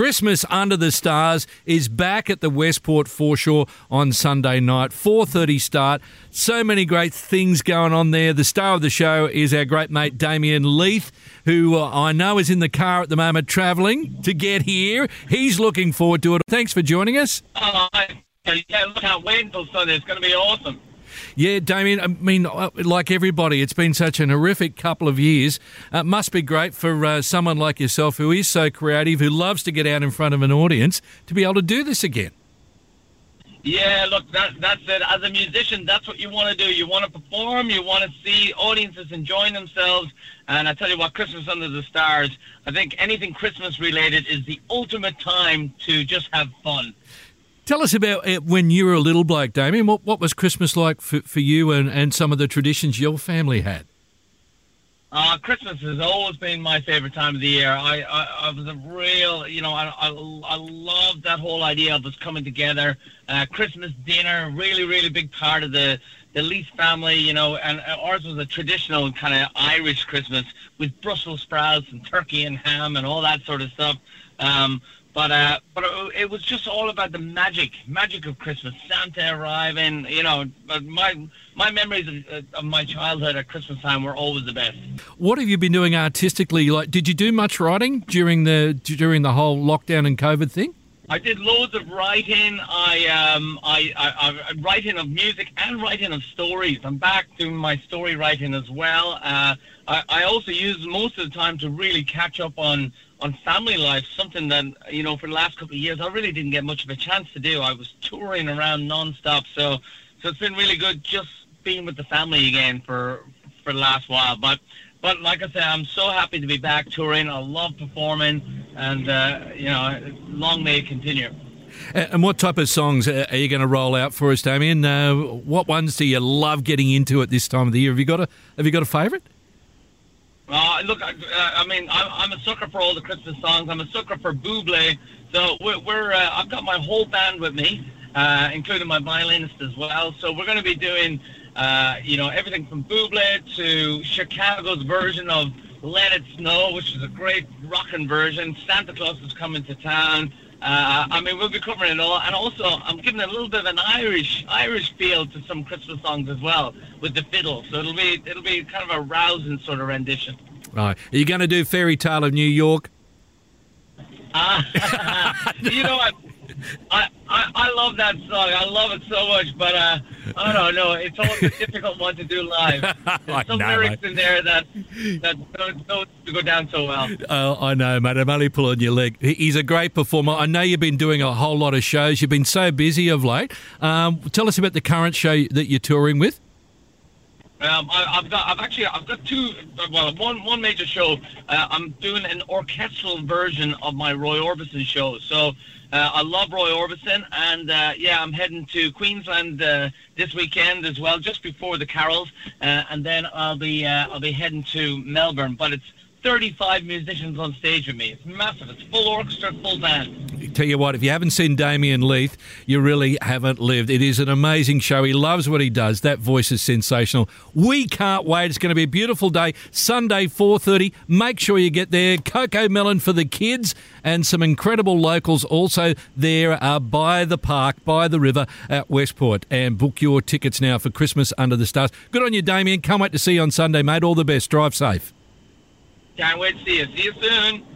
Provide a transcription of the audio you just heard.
Christmas Under the Stars is back at the Westport Foreshore on Sunday night, 4:30 start. So many great things going on there. The star of the show is our great mate Damien Leith, who uh, I know is in the car at the moment travelling to get here. He's looking forward to it. Thanks for joining us. Oh, yeah, look, can't wait. It's going to be awesome. Yeah, Damien, I mean, uh, like everybody, it's been such an horrific couple of years. It must be great for uh, someone like yourself who is so creative, who loves to get out in front of an audience, to be able to do this again. Yeah, look, that, that's it. As a musician, that's what you want to do. You want to perform, you want to see audiences enjoying themselves. And I tell you what, Christmas Under the Stars, I think anything Christmas related is the ultimate time to just have fun. Tell us about it when you were a little bloke, Damien. What, what was Christmas like for, for you and, and some of the traditions your family had? Uh, Christmas has always been my favorite time of the year. I, I, I was a real, you know, I, I, I love that whole idea of us coming together. Uh, Christmas dinner, really, really big part of the, the Leith family, you know, and ours was a traditional kind of Irish Christmas with Brussels sprouts and turkey and ham and all that sort of stuff. Um, but uh, but it was just all about the magic, magic of Christmas. Santa arriving, you know. But my my memories of, of, my childhood at Christmas time were always the best. What have you been doing artistically? Like, did you do much writing during the during the whole lockdown and COVID thing? I did loads of writing. I um I, I, I writing of music and writing of stories. I'm back doing my story writing as well. Uh, I, I also use most of the time to really catch up on on family life, something that you know for the last couple of years I really didn't get much of a chance to do. I was touring around nonstop, so so it's been really good just being with the family again for for the last while. But but like I said, I'm so happy to be back touring. I love performing, and uh, you know, long may it continue. And what type of songs are you going to roll out for us, Damien? Uh, what ones do you love getting into at this time of the year? Have you got a Have you got a favourite? Uh, look, I, I mean, I'm, I'm, a sucker for all the Christmas songs. I'm a sucker for Buble. So we're, we're uh, I've got my whole band with me, uh, including my violinist as well. So we're going to be doing, uh, you know, everything from Buble to Chicago's version of Let It Snow, which is a great rocking version. Santa Claus is coming to town. Uh, I mean, we'll be covering it all, and also I'm giving a little bit of an Irish Irish feel to some Christmas songs as well with the fiddle. So it'll be it'll be kind of a rousing sort of rendition. Right. Are you going to do Fairy Tale of New York? Uh, you know what? I, I, I love that song. I love it so much, but uh, I don't know. It's always a difficult one to do live. There's some know, lyrics mate. in there that that don't, don't go down so well. Oh, I know, mate. I'm only pulling your leg. He's a great performer. I know you've been doing a whole lot of shows. You've been so busy of late. Um, tell us about the current show that you're touring with. Um, I, have got, I've actually, I've got two. Well, one, one major show. Uh, I'm doing an orchestral version of my Roy Orbison show. So uh, I love Roy Orbison, and uh, yeah, I'm heading to Queensland uh, this weekend as well, just before the carols, uh, and then I'll be, uh, I'll be heading to Melbourne. But it's 35 musicians on stage with me. It's massive. It's full orchestra, full band. Tell you what, if you haven't seen Damien Leith, you really haven't lived. It is an amazing show. He loves what he does. That voice is sensational. We can't wait. It's going to be a beautiful day. Sunday, 4.30. Make sure you get there. CoComelon for the kids and some incredible locals also there uh, by the park, by the river at Westport. And book your tickets now for Christmas Under the Stars. Good on you, Damien. Can't wait to see you on Sunday, mate. All the best. Drive safe. Can't wait to see you. See you soon.